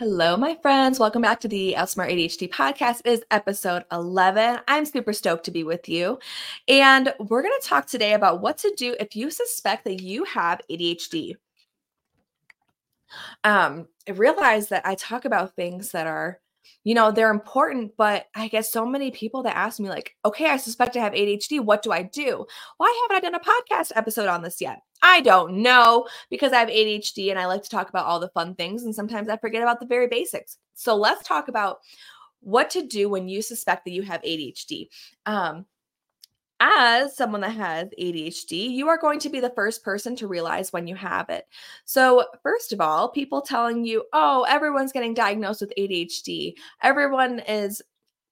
Hello, my friends. Welcome back to the Outsmart ADHD podcast. It is episode 11. I'm super stoked to be with you. And we're going to talk today about what to do if you suspect that you have ADHD. Um, I realize that I talk about things that are you know, they're important, but I get so many people that ask me, like, okay, I suspect I have ADHD. What do I do? Why haven't I done a podcast episode on this yet? I don't know because I have ADHD and I like to talk about all the fun things. And sometimes I forget about the very basics. So let's talk about what to do when you suspect that you have ADHD. Um, as someone that has ADHD, you are going to be the first person to realize when you have it. So, first of all, people telling you, oh, everyone's getting diagnosed with ADHD, everyone is,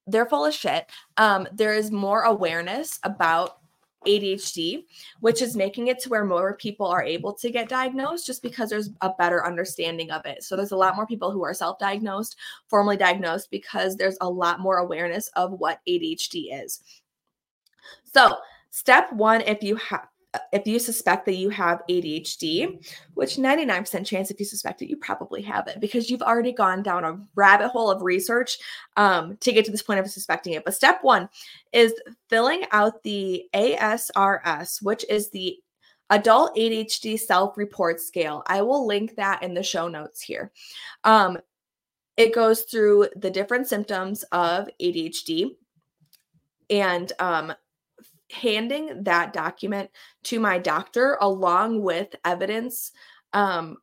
they're full of shit. Um, there is more awareness about ADHD, which is making it to where more people are able to get diagnosed just because there's a better understanding of it. So there's a lot more people who are self diagnosed, formally diagnosed, because there's a lot more awareness of what ADHD is. So, step one, if you have if you suspect that you have ADHD, which 99% chance if you suspect it, you probably have it because you've already gone down a rabbit hole of research um, to get to this point of suspecting it. But step one is filling out the ASRS, which is the Adult ADHD Self Report Scale. I will link that in the show notes here. Um, it goes through the different symptoms of ADHD and um, handing that document to my doctor along with evidence um,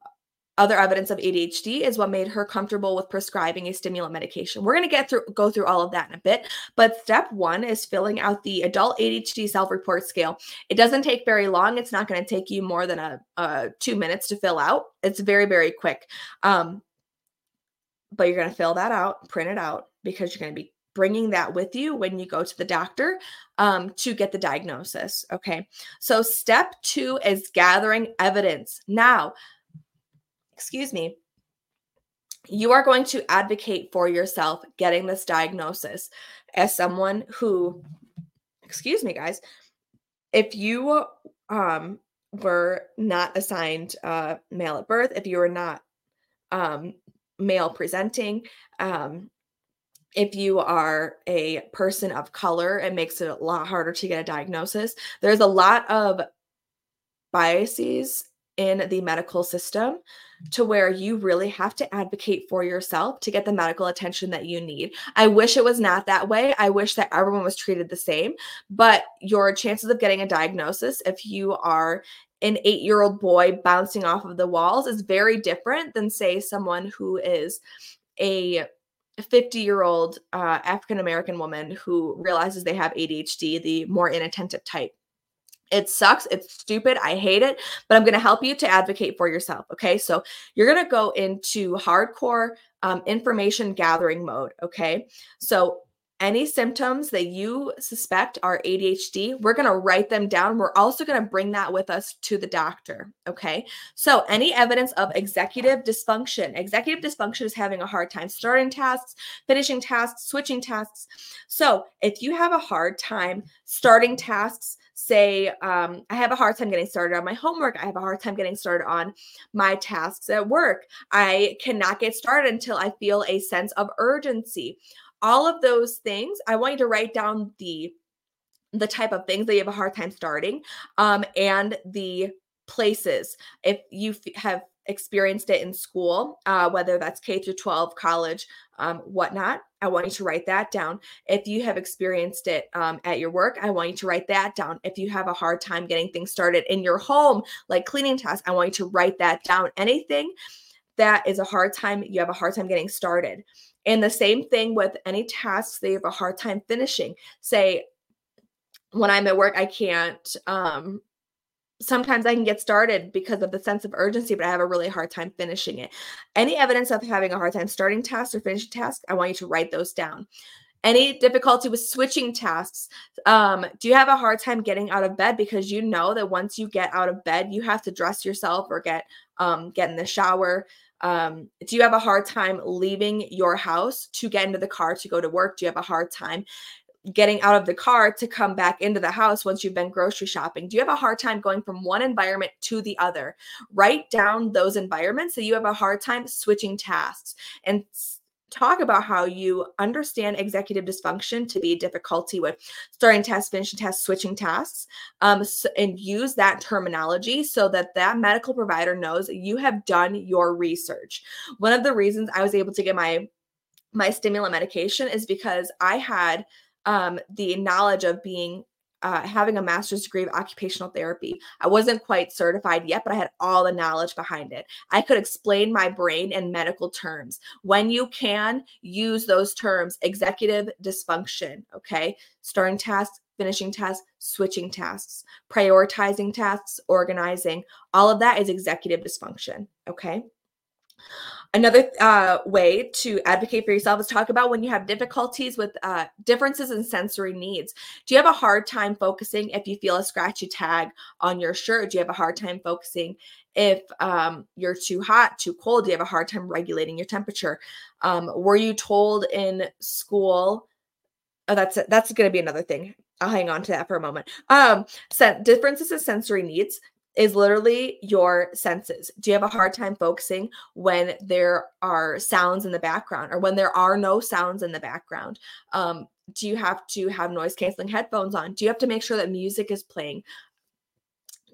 other evidence of ADHD is what made her comfortable with prescribing a stimulant medication. We're going to get through go through all of that in a bit, but step 1 is filling out the adult ADHD self-report scale. It doesn't take very long. It's not going to take you more than a, a 2 minutes to fill out. It's very very quick. Um, but you're going to fill that out, print it out because you're going to be bringing that with you when you go to the doctor um, to get the diagnosis. Okay. So, step two is gathering evidence. Now, excuse me, you are going to advocate for yourself getting this diagnosis as someone who, excuse me, guys, if you um, were not assigned uh, male at birth, if you were not um, male presenting, um, if you are a person of color, it makes it a lot harder to get a diagnosis. There's a lot of biases in the medical system to where you really have to advocate for yourself to get the medical attention that you need. I wish it was not that way. I wish that everyone was treated the same, but your chances of getting a diagnosis if you are an 8-year-old boy bouncing off of the walls is very different than say someone who is a 50 year old uh, African American woman who realizes they have ADHD, the more inattentive type. It sucks. It's stupid. I hate it, but I'm going to help you to advocate for yourself. Okay. So you're going to go into hardcore um, information gathering mode. Okay. So any symptoms that you suspect are ADHD, we're going to write them down. We're also going to bring that with us to the doctor. Okay. So, any evidence of executive dysfunction, executive dysfunction is having a hard time starting tasks, finishing tasks, switching tasks. So, if you have a hard time starting tasks, say, um, I have a hard time getting started on my homework, I have a hard time getting started on my tasks at work, I cannot get started until I feel a sense of urgency all of those things i want you to write down the the type of things that you have a hard time starting um, and the places. If you f- have experienced it in school uh, whether that's k through 12 college um, whatnot i want you to write that down. If you have experienced it um, at your work i want you to write that down. If you have a hard time getting things started in your home like cleaning tasks i want you to write that down. Anything that is a hard time you have a hard time getting started and the same thing with any tasks they have a hard time finishing. Say, when I'm at work, I can't. Um, sometimes I can get started because of the sense of urgency, but I have a really hard time finishing it. Any evidence of having a hard time starting tasks or finishing tasks, I want you to write those down. Any difficulty with switching tasks? Um, do you have a hard time getting out of bed because you know that once you get out of bed, you have to dress yourself or get um, get in the shower? Um, do you have a hard time leaving your house to get into the car to go to work? Do you have a hard time getting out of the car to come back into the house once you've been grocery shopping? Do you have a hard time going from one environment to the other? Write down those environments so you have a hard time switching tasks and talk about how you understand executive dysfunction to be difficulty with starting tasks, finishing tasks, switching tasks, um, and use that terminology so that that medical provider knows you have done your research. One of the reasons I was able to get my my stimulant medication is because I had um, the knowledge of being uh, having a master's degree of occupational therapy. I wasn't quite certified yet, but I had all the knowledge behind it. I could explain my brain in medical terms. When you can use those terms, executive dysfunction, okay, starting tasks, finishing tasks, switching tasks, prioritizing tasks, organizing, all of that is executive dysfunction, okay? Another uh, way to advocate for yourself is talk about when you have difficulties with uh, differences in sensory needs. Do you have a hard time focusing if you feel a scratchy tag on your shirt? Do you have a hard time focusing if um, you're too hot, too cold? Do you have a hard time regulating your temperature? Um, were you told in school? Oh, that's that's going to be another thing. I'll hang on to that for a moment. Um, so differences in sensory needs is literally your senses. Do you have a hard time focusing when there are sounds in the background or when there are no sounds in the background? Um, do you have to have noise canceling headphones on? Do you have to make sure that music is playing?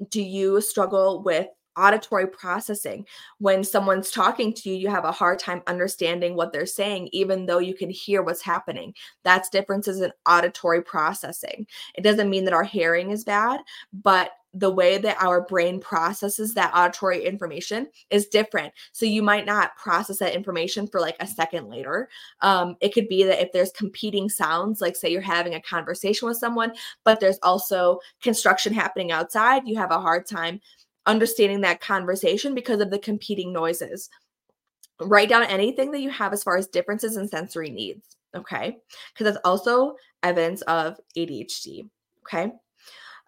Do you struggle with auditory processing. When someone's talking to you, you have a hard time understanding what they're saying, even though you can hear what's happening. That's differences in auditory processing. It doesn't mean that our hearing is bad, but the way that our brain processes that auditory information is different. So you might not process that information for like a second later. Um, it could be that if there's competing sounds, like say you're having a conversation with someone, but there's also construction happening outside, you have a hard time understanding that conversation because of the competing noises. Write down anything that you have as far as differences in sensory needs. Okay. Because that's also evidence of ADHD. Okay.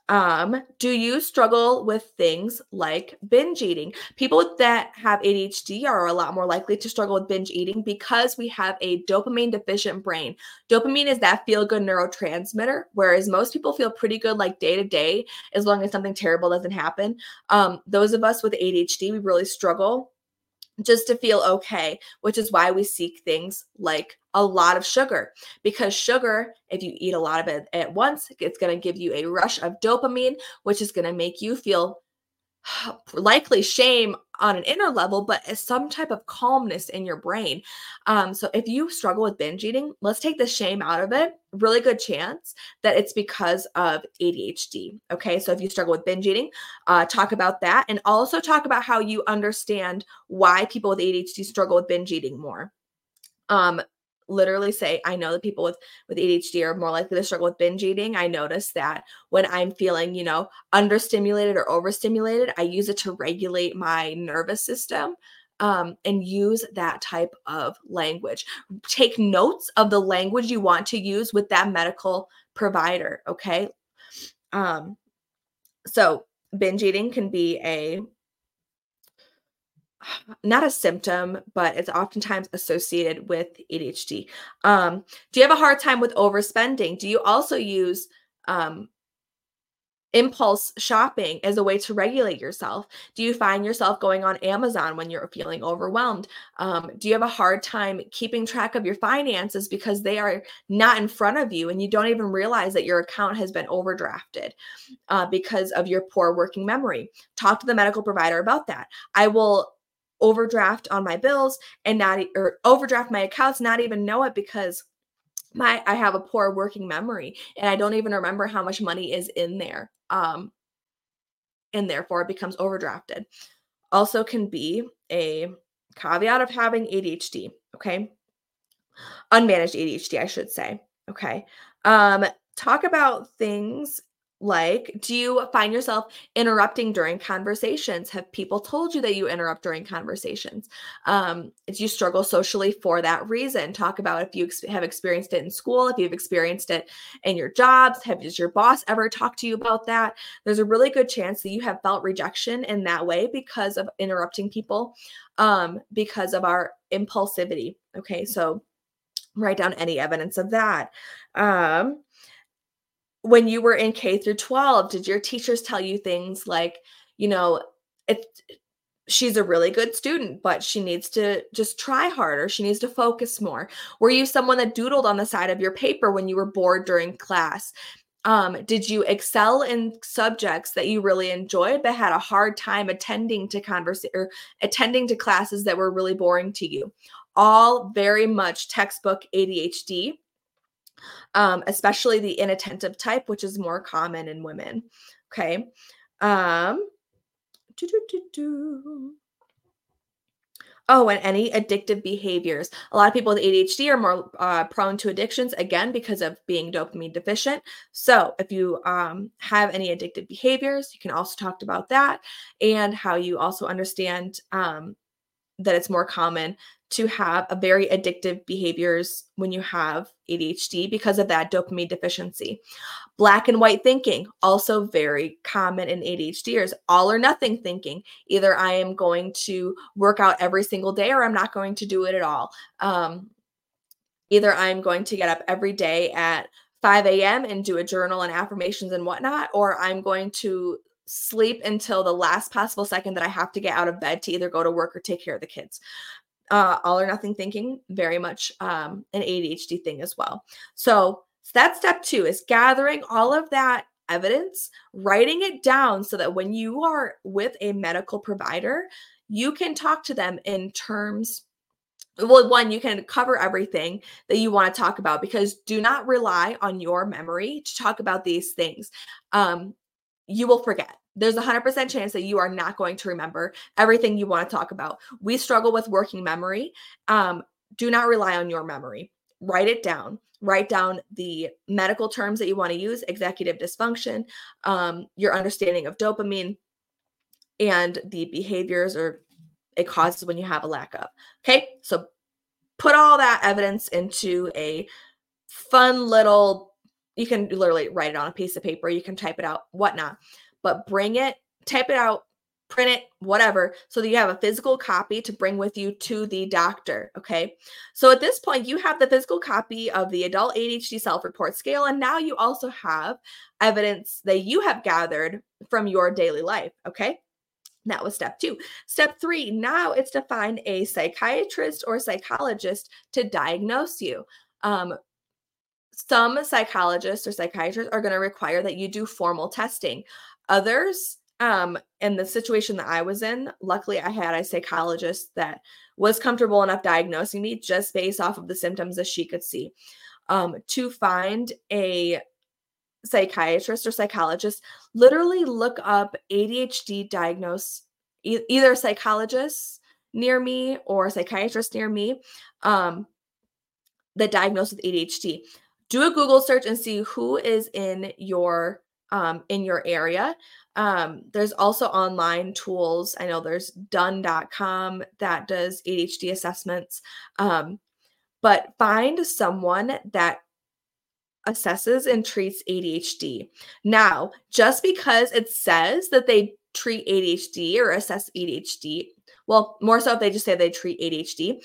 Um, do you struggle with things like binge eating? People that have ADHD are a lot more likely to struggle with binge eating because we have a dopamine deficient brain. Dopamine is that feel good neurotransmitter, whereas most people feel pretty good like day to day as long as something terrible doesn't happen. Um, those of us with ADHD, we really struggle just to feel okay, which is why we seek things like a lot of sugar because sugar, if you eat a lot of it at once, it's going to give you a rush of dopamine, which is going to make you feel likely shame on an inner level, but as some type of calmness in your brain. Um, so if you struggle with binge eating, let's take the shame out of it. Really good chance that it's because of ADHD. Okay, so if you struggle with binge eating, uh, talk about that, and also talk about how you understand why people with ADHD struggle with binge eating more. Um, literally say i know that people with with adhd are more likely to struggle with binge eating. I notice that when i'm feeling you know understimulated or overstimulated i use it to regulate my nervous system um, and use that type of language. Take notes of the language you want to use with that medical provider okay? Um, so binge eating can be a not a symptom, but it's oftentimes associated with ADHD. Um, do you have a hard time with overspending? Do you also use um, impulse shopping as a way to regulate yourself? Do you find yourself going on Amazon when you're feeling overwhelmed? Um, do you have a hard time keeping track of your finances because they are not in front of you and you don't even realize that your account has been overdrafted uh, because of your poor working memory? Talk to the medical provider about that. I will overdraft on my bills and not or overdraft my accounts not even know it because my I have a poor working memory and I don't even remember how much money is in there. Um and therefore it becomes overdrafted. Also can be a caveat of having ADHD, okay? Unmanaged ADHD, I should say. Okay. Um talk about things like, do you find yourself interrupting during conversations? Have people told you that you interrupt during conversations? Um, do you struggle socially for that reason? Talk about if you ex- have experienced it in school, if you've experienced it in your jobs. Have your boss ever talked to you about that? There's a really good chance that you have felt rejection in that way because of interrupting people, um, because of our impulsivity. Okay, so write down any evidence of that. Um, when you were in K through 12, did your teachers tell you things like, you know, it, she's a really good student, but she needs to just try harder. She needs to focus more. Were you someone that doodled on the side of your paper when you were bored during class? Um, did you excel in subjects that you really enjoyed but had a hard time attending to converse or attending to classes that were really boring to you? All very much textbook ADHD um, especially the inattentive type, which is more common in women. Okay. Um, Oh, and any addictive behaviors. A lot of people with ADHD are more uh, prone to addictions, again, because of being dopamine deficient. So, if you um, have any addictive behaviors, you can also talk about that and how you also understand um, that it's more common to have a very addictive behaviors when you have ADHD because of that dopamine deficiency. Black and white thinking, also very common in ADHDers. All or nothing thinking. Either I am going to work out every single day or I'm not going to do it at all. Um, either I'm going to get up every day at 5 a.m. and do a journal and affirmations and whatnot, or I'm going to sleep until the last possible second that I have to get out of bed to either go to work or take care of the kids uh, all or nothing thinking, very much um, an ADHD thing as well. So that's step two is gathering all of that evidence, writing it down so that when you are with a medical provider, you can talk to them in terms well one you can cover everything that you want to talk about because do not rely on your memory to talk about these things um you will forget there's a 100% chance that you are not going to remember everything you want to talk about. We struggle with working memory. Um, do not rely on your memory. Write it down. Write down the medical terms that you want to use, executive dysfunction, um, your understanding of dopamine, and the behaviors or it causes when you have a lack of. Okay, so put all that evidence into a fun little, you can literally write it on a piece of paper, you can type it out, whatnot but bring it, type it out, print it, whatever, so that you have a physical copy to bring with you to the doctor. Okay. So at this point, you have the physical copy of the adult ADHD self report scale, and now you also have evidence that you have gathered from your daily life. Okay. That was step two. Step three, now it's to find a psychiatrist or psychologist to diagnose you. Um, some psychologists or psychiatrists are going to require that you do formal testing. Others, um, in the situation that I was in, luckily I had a psychologist that was comfortable enough diagnosing me just based off of the symptoms that she could see. Um, to find a psychiatrist or psychologist, literally look up ADHD diagnose e- either psychologists near me or psychiatrist near me um, that diagnosed with ADHD. Do a Google search and see who is in your um, in your area. Um, there's also online tools. I know there's done.com that does ADHD assessments. Um, but find someone that assesses and treats ADHD. Now, just because it says that they treat ADHD or assess ADHD, well, more so if they just say they treat ADHD,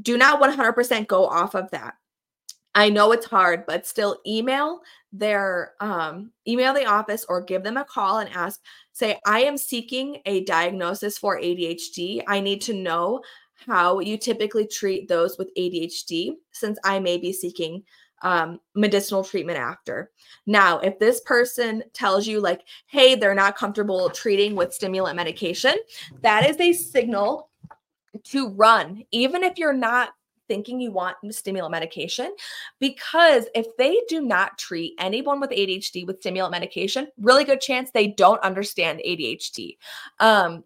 do not 100% go off of that. I know it's hard, but still email their um, email the office or give them a call and ask, say, I am seeking a diagnosis for ADHD. I need to know how you typically treat those with ADHD since I may be seeking um, medicinal treatment after. Now, if this person tells you, like, hey, they're not comfortable treating with stimulant medication, that is a signal to run. Even if you're not thinking you want stimulant medication because if they do not treat anyone with ADHD with stimulant medication, really good chance they don't understand ADHD. Um,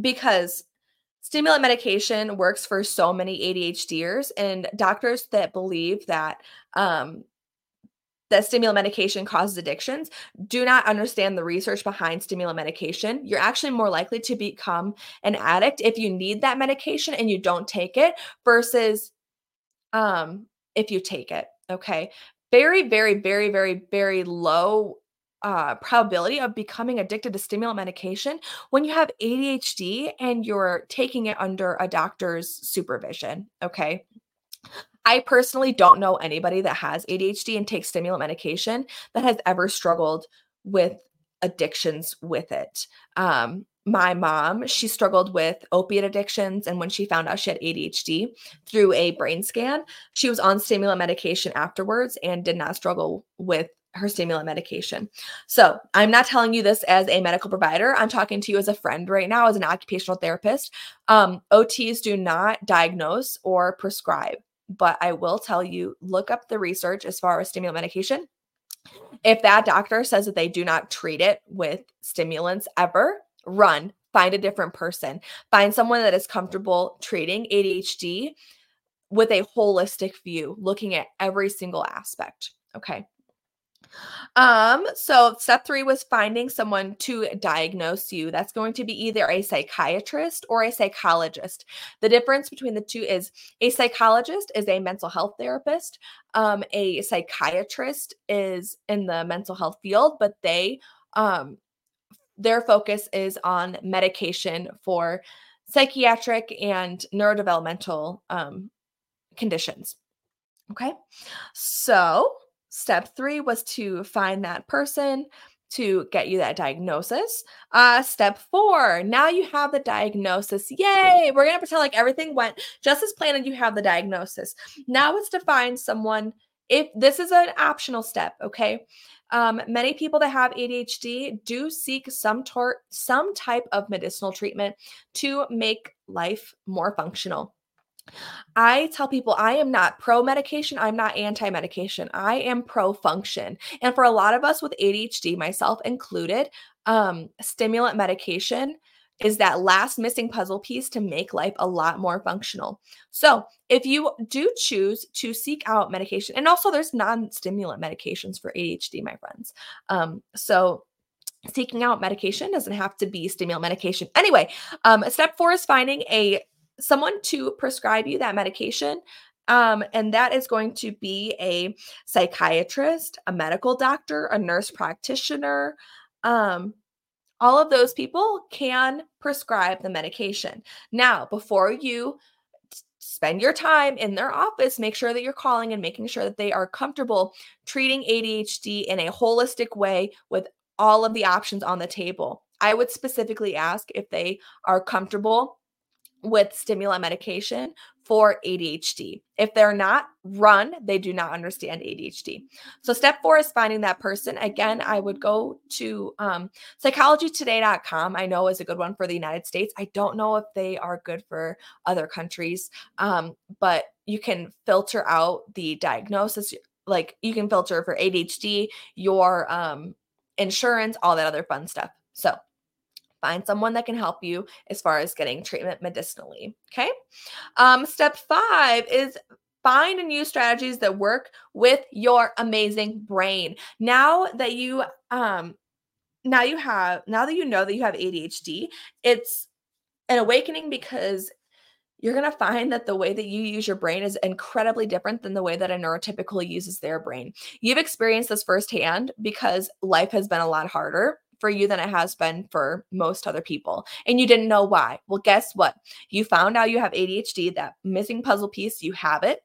because stimulant medication works for so many ADHDers and doctors that believe that um, that stimulant medication causes addictions do not understand the research behind stimulant medication. You're actually more likely to become an addict if you need that medication and you don't take it versus um if you take it. Okay. Very, very, very, very, very low uh, probability of becoming addicted to stimulant medication when you have ADHD and you're taking it under a doctor's supervision. Okay. I personally don't know anybody that has ADHD and takes stimulant medication that has ever struggled with addictions with it. Um, my mom, she struggled with opiate addictions. And when she found out she had ADHD through a brain scan, she was on stimulant medication afterwards and did not struggle with her stimulant medication. So I'm not telling you this as a medical provider. I'm talking to you as a friend right now, as an occupational therapist. Um, OTs do not diagnose or prescribe, but I will tell you look up the research as far as stimulant medication. If that doctor says that they do not treat it with stimulants ever, run, find a different person, find someone that is comfortable treating ADHD with a holistic view, looking at every single aspect. Okay. Um, so step three was finding someone to diagnose you. That's going to be either a psychiatrist or a psychologist. The difference between the two is a psychologist is a mental health therapist. Um, a psychiatrist is in the mental health field, but they um their focus is on medication for psychiatric and neurodevelopmental um, conditions. Okay. So, step three was to find that person to get you that diagnosis. Uh, step four, now you have the diagnosis. Yay! We're going to pretend like everything went just as planned and you have the diagnosis. Now it's to find someone. If this is an optional step, okay? Um, many people that have ADHD do seek some tor- some type of medicinal treatment to make life more functional. I tell people I am not pro medication, I'm not anti medication. I am pro function. And for a lot of us with ADHD, myself included, um, stimulant medication is that last missing puzzle piece to make life a lot more functional. So, if you do choose to seek out medication, and also there's non stimulant medications for ADHD, my friends. Um, so, seeking out medication doesn't have to be stimulant medication. Anyway, um, step four is finding a someone to prescribe you that medication. Um, and that is going to be a psychiatrist, a medical doctor, a nurse practitioner, um, all of those people can prescribe the medication. Now, before you spend your time in their office, make sure that you're calling and making sure that they are comfortable treating ADHD in a holistic way with all of the options on the table. I would specifically ask if they are comfortable with stimulant medication for ADHD. If they're not, run. They do not understand ADHD. So, step four is finding that person. Again, I would go to um, psychologytoday.com. I know is a good one for the United States. I don't know if they are good for other countries, um, but you can filter out the diagnosis. Like you can filter for ADHD, your um, insurance, all that other fun stuff. So, find someone that can help you as far as getting treatment medicinally. Okay. Um, step five is find and use strategies that work with your amazing brain. Now that you um now you have now that you know that you have ADHD, it's an awakening because you're going to find that the way that you use your brain is incredibly different than the way that a neurotypical uses their brain. You've experienced this firsthand because life has been a lot harder for you than it has been for most other people. And you didn't know why. Well, guess what? You found out you have ADHD, that missing puzzle piece, you have it.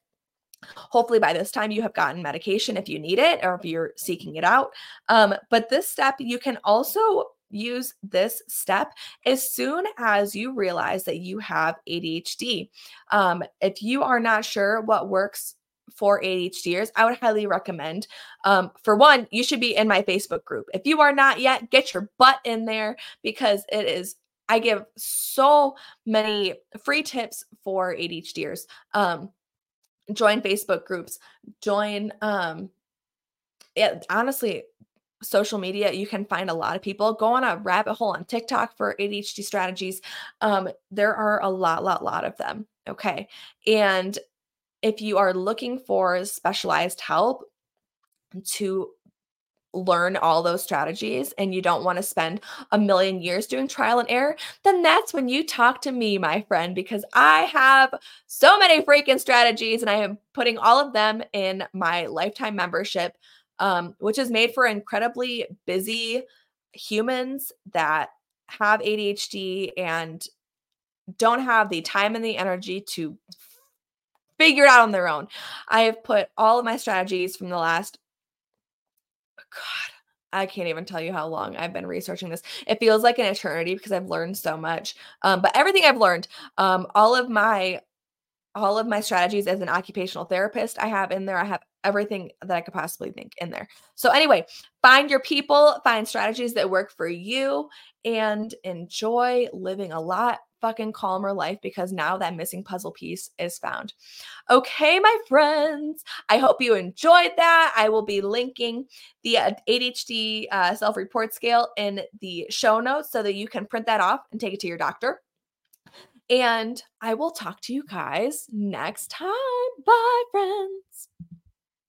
Hopefully, by this time, you have gotten medication if you need it or if you're seeking it out. Um, but this step, you can also use this step as soon as you realize that you have ADHD. Um, if you are not sure what works for ADHDers, I would highly recommend. Um, for one, you should be in my Facebook group. If you are not yet, get your butt in there because it is. I give so many free tips for ADHDers. Um, join Facebook groups. Join. Um, yeah, honestly, social media you can find a lot of people go on a rabbit hole on tiktok for adhd strategies um, there are a lot lot lot of them okay and if you are looking for specialized help to learn all those strategies and you don't want to spend a million years doing trial and error, then that's when you talk to me, my friend, because I have so many freaking strategies and I am putting all of them in my lifetime membership, um, which is made for incredibly busy humans that have ADHD and don't have the time and the energy to figure it out on their own. I have put all of my strategies from the last God, I can't even tell you how long I've been researching this. It feels like an eternity because I've learned so much. Um, but everything I've learned, um, all of my all of my strategies as an occupational therapist I have in there. I have everything that I could possibly think in there. So, anyway, find your people, find strategies that work for you, and enjoy living a lot fucking calmer life because now that missing puzzle piece is found. Okay, my friends, I hope you enjoyed that. I will be linking the ADHD uh, uh self report scale in the show notes so that you can print that off and take it to your doctor. And I will talk to you guys next time. Bye, friends.